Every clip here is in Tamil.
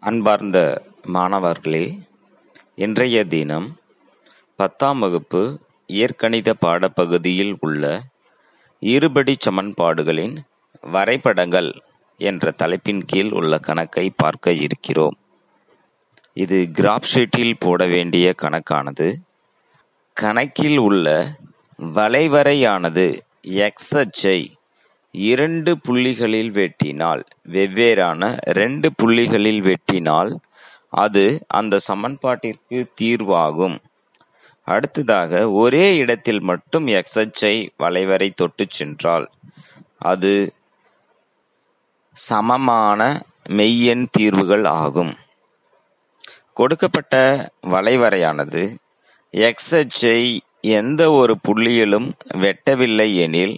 அன்பார்ந்த மாணவர்களே இன்றைய தினம் பத்தாம் வகுப்பு இயற்கணித பாடப்பகுதியில் உள்ள இருபடி சமன்பாடுகளின் வரைபடங்கள் என்ற தலைப்பின் கீழ் உள்ள கணக்கை பார்க்க இருக்கிறோம். இது கிராப் ஷீட்டில் போட வேண்டிய கணக்கானது. கணக்கில் உள்ள வளைவரையானது எக்ஸ் அச்சை இரண்டு புள்ளிகளில் வெட்டினால் வெவ்வேறான ரெண்டு புள்ளிகளில் வெட்டினால் அது அந்த சமன்பாட்டிற்கு தீர்வாகும். அடுத்ததாக ஒரே இடத்தில் மட்டும் எக்ஸ் அச்சை வளைவரை தொட்டு சென்றால் அது சமமான மெய்யெண் தீர்வுகள் ஆகும். கொடுக்கப்பட்ட வளைவரையானது எக்ஸ் அச்சை எந்த ஒரு புள்ளியிலும் வெட்டவில்லை எனில்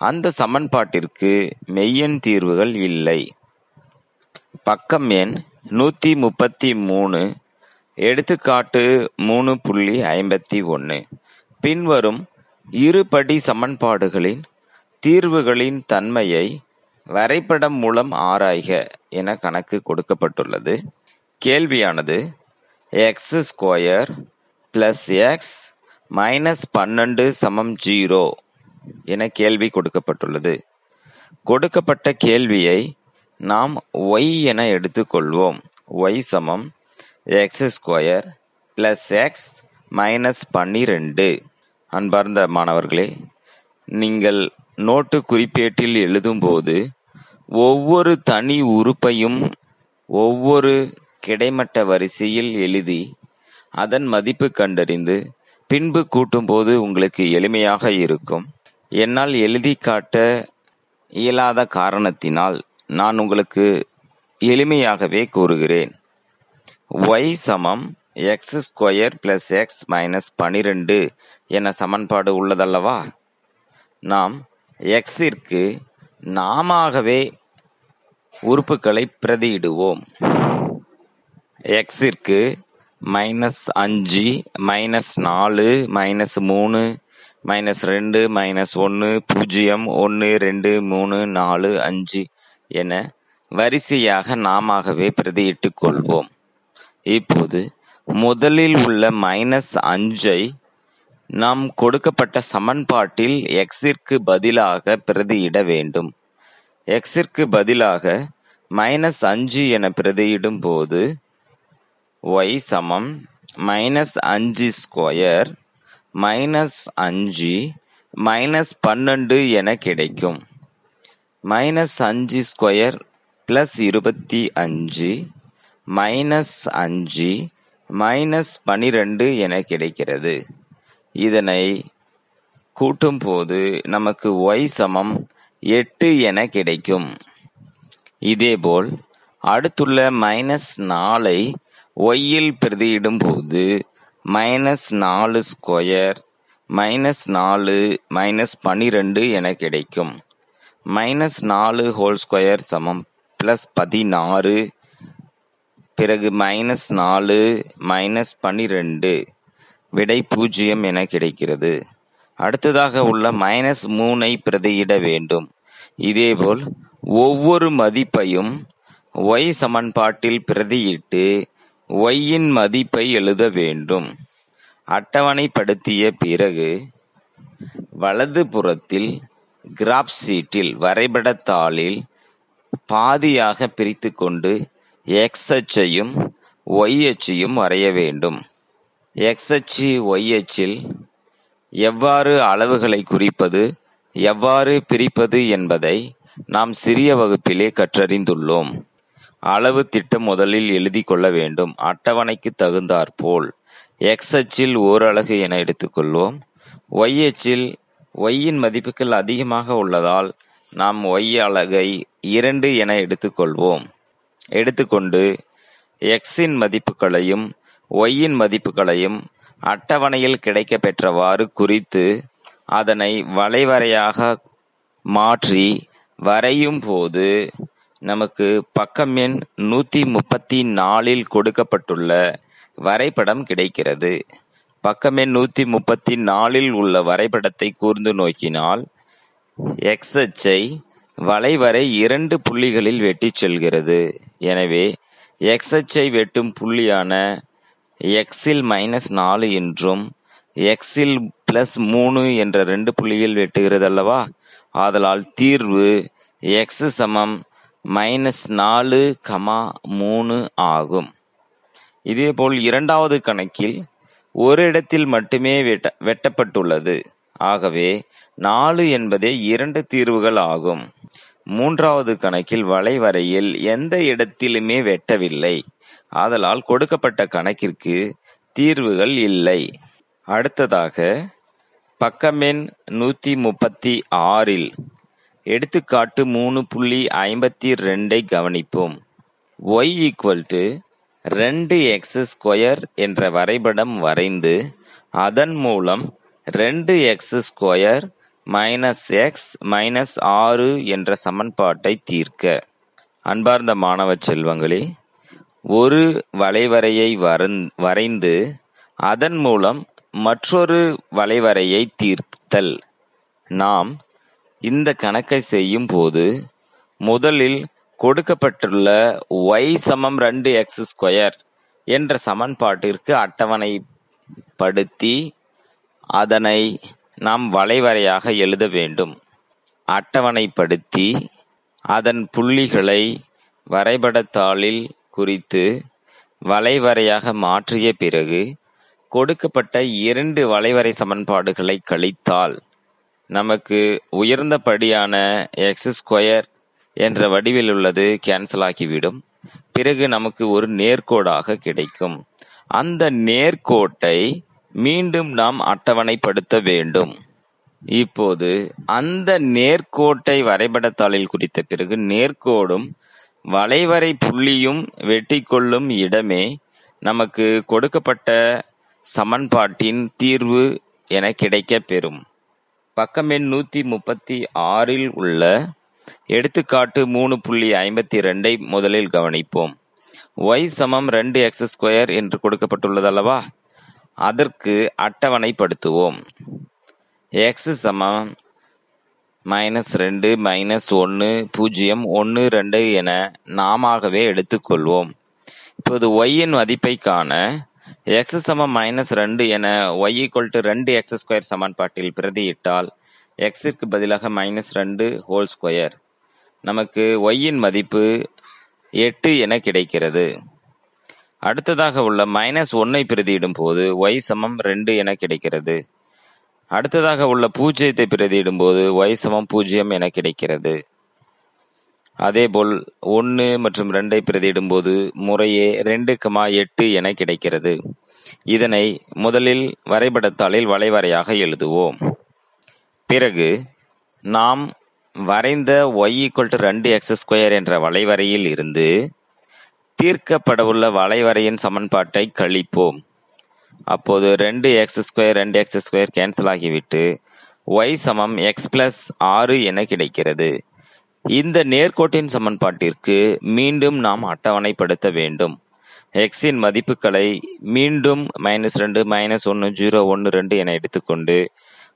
அந்த சமன்பாட்டிற்கு மெய்யெண் தீர்வுகள் இல்லை. பக்கம் எண் நூத்தி முப்பத்தி மூணு எடுத்துக்காட்டு மூணு புள்ளி ஐம்பத்தி ஒன்று பின்வரும் இருபடி சமன்பாடுகளின் தீர்வுகளின் தன்மையை வரைபடம் மூலம் ஆராய்க என கணக்கு கொடுக்கப்பட்டுள்ளது. கேள்வியானது x square plus x minus பன்னெண்டு சமம் ஜீரோ. என கேள்வி கொடுக்கப்பட்டுள்ளது. கொடுக்கப்பட்ட கேள்வியை நாம் ஒய் என எடுத்துக்கொள்வோம். ஒய் சமம் x square plus x minus பன்னிரெண்டு. அன்பார்ந்த மாணவர்களே நீங்கள் நோட்டு குறிப்பேட்டில் எழுதும்போது ஒவ்வொரு தனி உறுப்பையும் ஒவ்வொரு கிடைமட்ட வரிசையில் எழுதி அதன் மதிப்பு கண்டறிந்து பின்பு கூட்டும்போது உங்களுக்கு எளிமையாக இருக்கும். என்னால் எழுதி காட்ட இயலாத காரணத்தினால் நான் உங்களுக்கு எளிமையாகவே கூறுகிறேன். ஒய் சமம் x square plus x minus பனிரெண்டு என சமன்பாடு உள்ளதல்லவா? நாம் எக்ஸிற்கு நாமாகவே உறுப்புகளை பிரதியிடுவோம். எக்ஸிற்கு மைனஸ் அஞ்சு மைனஸ் நாலு மைனஸ் மூணு மைனஸ் ரெண்டு மைனஸ் ஒன்று பூஜ்ஜியம் ஒன்று ரெண்டு மூணு நாலு அஞ்சு என வரிசையாக நாமாகவே பிரதியிட்டுக் கொள்வோம். இப்போது முதலில் உள்ள மைனஸ் அஞ்சை நாம் கொடுக்கப்பட்ட சமன்பாட்டில் எக்ஸிற்கு பதிலாக பிரதியிட வேண்டும். எக்ஸிற்கு பதிலாக மைனஸ் அஞ்சு என பிரதியிடும் போது ஒய் சமம் மைனஸ் அஞ்சு ஸ்கொயர் மைனஸ் அஞ்சு மைனஸ் பன்னெண்டு என கிடைக்கும். மைனஸ் அஞ்சு ஸ்கொயர் பிளஸ் இருபத்தி அஞ்சு மைனஸ் அஞ்சு மைனஸ் பனிரெண்டு என கிடைக்கிறது. இதனை கூட்டும் போது நமக்கு ஒய் சமம் எட்டு என கிடைக்கும். இதேபோல் அடுத்துள்ள மைனஸ் நாலை ஒய்யில் பிரதியிடும் போது மைனஸ் நாலு ஸ்கொயர் மைனஸ் நாலு மைனஸ் பனிரெண்டு என கிடைக்கும். மைனஸ் நாலு ஹோல் ஸ்கொயர் சமம். ப்ளஸ் பதினாறு பிறகு மைனஸ் நாலு மைனஸ் பன்னிரெண்டு. விடை பூஜ்ஜியம் என கிடைக்கிறது. அடுத்ததாக உள்ள மைனஸ் மூனை பிரதியிட வேண்டும். இதேபோல் ஒவ்வொரு மதிப்பையும் ஒய் சமன்பாட்டில் பிரதியிட்டு ஒய்யின் மதிப்பை எழுத வேண்டும். அட்டவணைப்படுத்திய பிறகு வலது புறத்தில் கிராப் சீட்டில் வரைபடத்தாளில் பாதியாக பிரித்து கொண்டு எக்ஸ் அச்சையும் ஒய் அச்சையும் வரைய வேண்டும். எக்ஸ் அச்சு ஒய் அச்சில் எவ்வாறு அளவுகளை குறிப்பது எவ்வாறு பிரிப்பது என்பதை நாம் சிறிய வகுப்பிலே கற்றறிந்துள்ளோம். அளவு திட்டம் முதலில் எழுதி கொள்ள வேண்டும். அட்டவணைக்கு தகுந்தாற்போல் எக்ஸ் அச்சில் ஓரலகு என எடுத்துக்கொள்வோம் ஒய் அச்சில் ஒய்யின் மதிப்புகள் அதிகமாக உள்ளதால் நாம் ஒய் அலகை இரண்டு என எடுத்துக்கொள்வோம் எடுத்துக்கொண்டு எக்ஸின் மதிப்புகளையும் ஒய்யின் மதிப்புகளையும் அட்டவணையில் கிடைக்க பெற்றவாறு குறித்து அதனை வளைவரையாக மாற்றி வரையும் போது நமக்கு பக்கம் எண் நூத்தி முப்பத்தி நாலில் கொடுக்கப்பட்டுள்ள வரைபடம் கிடைக்கிறது. பக்கம் எண் நூத்தி முப்பத்தி நாலில் உள்ள வரைபடத்தை கூர்ந்து நோக்கினால் எக்ஸ் அச்சை வளைவரை இரண்டு புள்ளிகளில் வெட்டிச் செல்கிறது. எனவே எக்ஸ் அச்சை வெட்டும் புள்ளியான எக்ஸில் மைனஸ் நாலு என்றும் எக்ஸில் பிளஸ் மூணு என்ற ரெண்டு புள்ளியில் வெட்டுகிறது அல்லவா ஆதலால் தீர்வு எக்ஸ் சமம் மைனஸ் நாலு கமா மூணு ஆகும். இதேபோல் இரண்டாவது கணக்கில் ஒரு இடத்தில் மட்டுமே வெட்ட வெட்டப்பட்டுள்ளது. ஆகவே நாலு என்பதே இரண்டு தீர்வுகள் ஆகும். மூன்றாவது கணக்கில் வளைவரையில் எந்த இடத்திலுமே வெட்டவில்லை. ஆதலால் கொடுக்கப்பட்ட கணக்கிற்கு தீர்வுகள் இல்லை. அடுத்ததாக பக்கமெண் நூத்தி முப்பத்தி ஆறில் எடுத்துக்காட்டு மூணு புள்ளி ஐம்பத்தி ரெண்டை கவனிப்போம். ஒய் ஈக்குவல் டு ரெண்டு எக்ஸ் ஸ்கொயர் என்ற வரைபடம் வரைந்து அதன் மூலம் ரெண்டு x square minus x minus ஆறு என்ற சமன்பாட்டை தீர்க்க. அன்பார்ந்த மாணவ செல்வங்களே ஒரு வளைவரையை வரந் வரைந்து அதன் மூலம் மற்றொரு வளைவரையை தீர்த்தல். நாம் இந்த கணக்கை செய்யும் போது முதலில் கொடுக்கப்பட்டுள்ள ஒய் சமம் ரெண்டு எக்ஸ் ஸ்கொயர் என்ற சமன்பாட்டிற்கு அட்டவணைப்படுத்தி அதனை நாம் வளைவரையாக எழுத வேண்டும். அட்டவணைப்படுத்தி அதன் புள்ளிகளை வரைபடத்தாளில் குறித்து வளைவரையாக மாற்றிய பிறகு கொடுக்கப்பட்ட இரண்டு வளைவரை சமன்பாடுகளை கழித்தால் நமக்கு உயர்ந்தபடியான எக்ஸ் ஸ்கொயர் என்ற வடிவில் உள்ளது கேன்சல் ஆகிவிடும். பிறகு நமக்கு ஒரு நேர்கோடாக கிடைக்கும். அந்த நேர்கோட்டை மீண்டும் நாம் அட்டவணைப்படுத்த வேண்டும். இப்போது அந்த நேர்கோட்டை வரைபடத்தாளில் குறித்த பிறகு நேர்கோடும் வளைவரை புள்ளியும் வெட்டிக்கொள்ளும் இடமே நமக்கு கொடுக்கப்பட்ட சமன்பாட்டின் தீர்வு என கிடைக்கப் பெறும். பக்கம் எண் நூத்தி முப்பத்தி ஆறில் உள்ள எடுத்துக்காட்டு மூணு புள்ளி ஐம்பத்தி ரெண்டை முதலில் கவனிப்போம். ஒய் சமம் ரெண்டு எக்ஸ் ஸ்கொயர் என்று கொடுக்கப்பட்டுள்ளது அல்லவா அதற்கு அட்டவணைப்படுத்துவோம். எக்ஸ் சமம் மைனஸ் ரெண்டு மைனஸ் ஒன்று பூஜ்ஜியம் ஒன்று ரெண்டு என நாமாகவே எடுத்துக்கொள்வோம். இப்போது ஒய்யின் மதிப்பை காண எக்ஸ் சமம் மைனஸ் ரெண்டு என ஒய் ஈக்குவல் டு ரெண்டு எக்ஸ் ஸ்கொயர் சமன்பாட்டில் பிரதியிட்டால் எக்ஸிற்கு பதிலாக மைனஸ் ரெண்டு ஹோல் ஸ்கொயர் நமக்கு ஒய்யின் மதிப்பு எட்டு என கிடைக்கிறது. அடுத்ததாக உள்ள மைனஸ் ஒன்னை பிரதியிடும் போது ஒய் சமம் ரெண்டு என கிடைக்கிறது. அடுத்ததாக உள்ள பூஜ்ஜியத்தை பிரதியிடும் போது ஒய் சமம் பூஜ்ஜியம் என கிடைக்கிறது. அதேபோல் ஒன்று மற்றும் ரெண்டை பிரதியிடும் போது முறையே ரெண்டு கமா எட்டு என கிடைக்கிறது. இதனை முதலில் வரைபடத்தாளில் வளைவரையாக எழுதுவோம். பிறகு நாம் வரைந்த ஒய் ஈக்குவல் டு ரெண்டு எக்ஸ் ஸ்கொயர் என்ற வளைவரையில் இருந்து தீர்க்கப்படவுள்ள வளைவரையின் சமன்பாட்டை கழிப்போம். அப்போது ரெண்டு எக்ஸ் ஸ்கொயர் ரெண்டு எக்ஸ் ஸ்கொயர் கேன்சல் ஆகிவிட்டு ஒய் சமம் எக்ஸ் பிளஸ் ஆறு என கிடைக்கிறது. இந்த நேர்கோட்டின் சமன்பாட்டிற்கு மீண்டும் நாம் அட்டவணைப்படுத்த வேண்டும். எக்ஸின் மதிப்புகளை மீண்டும் மைனஸ் ரெண்டு மைனஸ் ஒன்று ஜீரோ ஒன்று ரெண்டு என எடுத்துக்கொண்டு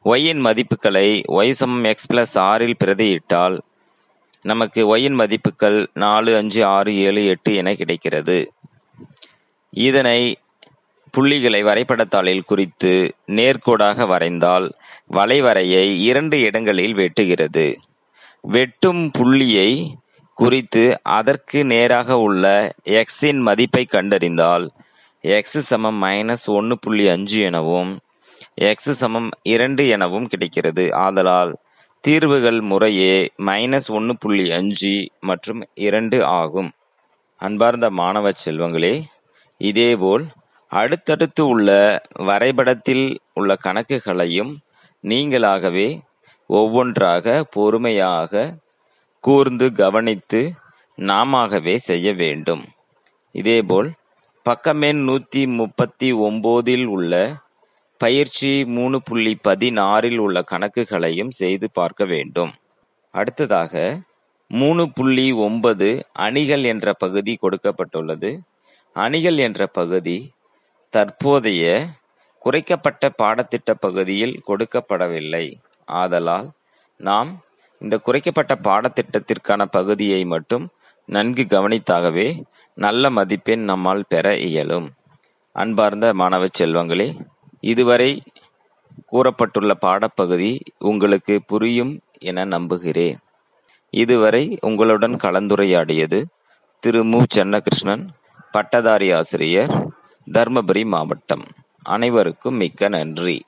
ஒய்யின் மதிப்புகளை ஒய் சமம் எக்ஸ் பிளஸ் ஆறில் பிரதியிட்டால் நமக்கு ஒய்யின் மதிப்புகள் நாலு அஞ்சு ஆறு ஏழு எட்டு என கிடைக்கிறது. இதனை புள்ளிகளை வரைபடத்தாளில் குறித்து நேர்கோடாக வரைந்தால் வளைவரையை இரண்டு இடங்களில் வெட்டுகிறது. வெட்டும் புள்ளியை குறித்து அதற்கு நேராக உள்ள எக்ஸின் மதிப்பை கண்டறிந்தால் எக்ஸ் சமம் மைனஸ் ஒன்று புள்ளி அஞ்சு எனவும் எக்ஸ் சமம் இரண்டு எனவும் கிடைக்கிறது. ஆதலால் தீர்வுகள் முறையே மைனஸ் ஒன்று புள்ளி அஞ்சு மற்றும் இரண்டு ஆகும். அன்பார்ந்த மாணவ செல்வங்களே இதேபோல் அடுத்தடுத்து உள்ள வரைபடத்தில் உள்ள கணக்குகளையும் நீங்களாகவே ஒவ்வொன்றாக பொறுமையாக கூர்ந்து கவனித்து நாமாகவே செய்ய வேண்டும். இதேபோல் பக்கமெண் நூத்தி முப்பத்தி ஒம்போதில் உள்ள பயிற்சி மூணு புள்ளி பதினாறில் உள்ள கணக்குகளையும் செய்து பார்க்க வேண்டும். அடுத்ததாக மூணு புள்ளி ஒன்பது அணிகள் என்ற பகுதி கொடுக்கப்பட்டுள்ளது. அணிகள் என்ற பகுதி தற்போதைய குறைக்கப்பட்ட பாடத்திட்ட பகுதியில் கொடுக்கப்படவில்லை. ஆதலால் நாம் இந்த குறைக்கப்பட்ட பாடத்திட்டத்திற்கான பகுதியை மட்டும் நன்கு கவனித்தாகவே நல்ல மதிப்பெண் நம்மால் பெற இயலும். அன்பார்ந்த மாணவ செல்வங்களே, இதுவரை கூறப்பட்டுள்ள பாடப்பகுதி உங்களுக்கு புரியும் என நம்புகிறேன். இதுவரை உங்களுடன் கலந்துரையாடியது திரு மு. சென்னகிருஷ்ணன், பட்டதாரி ஆசிரியர், தர்மபுரி மாவட்டம். அனைவருக்கும் மிக்க நன்றி.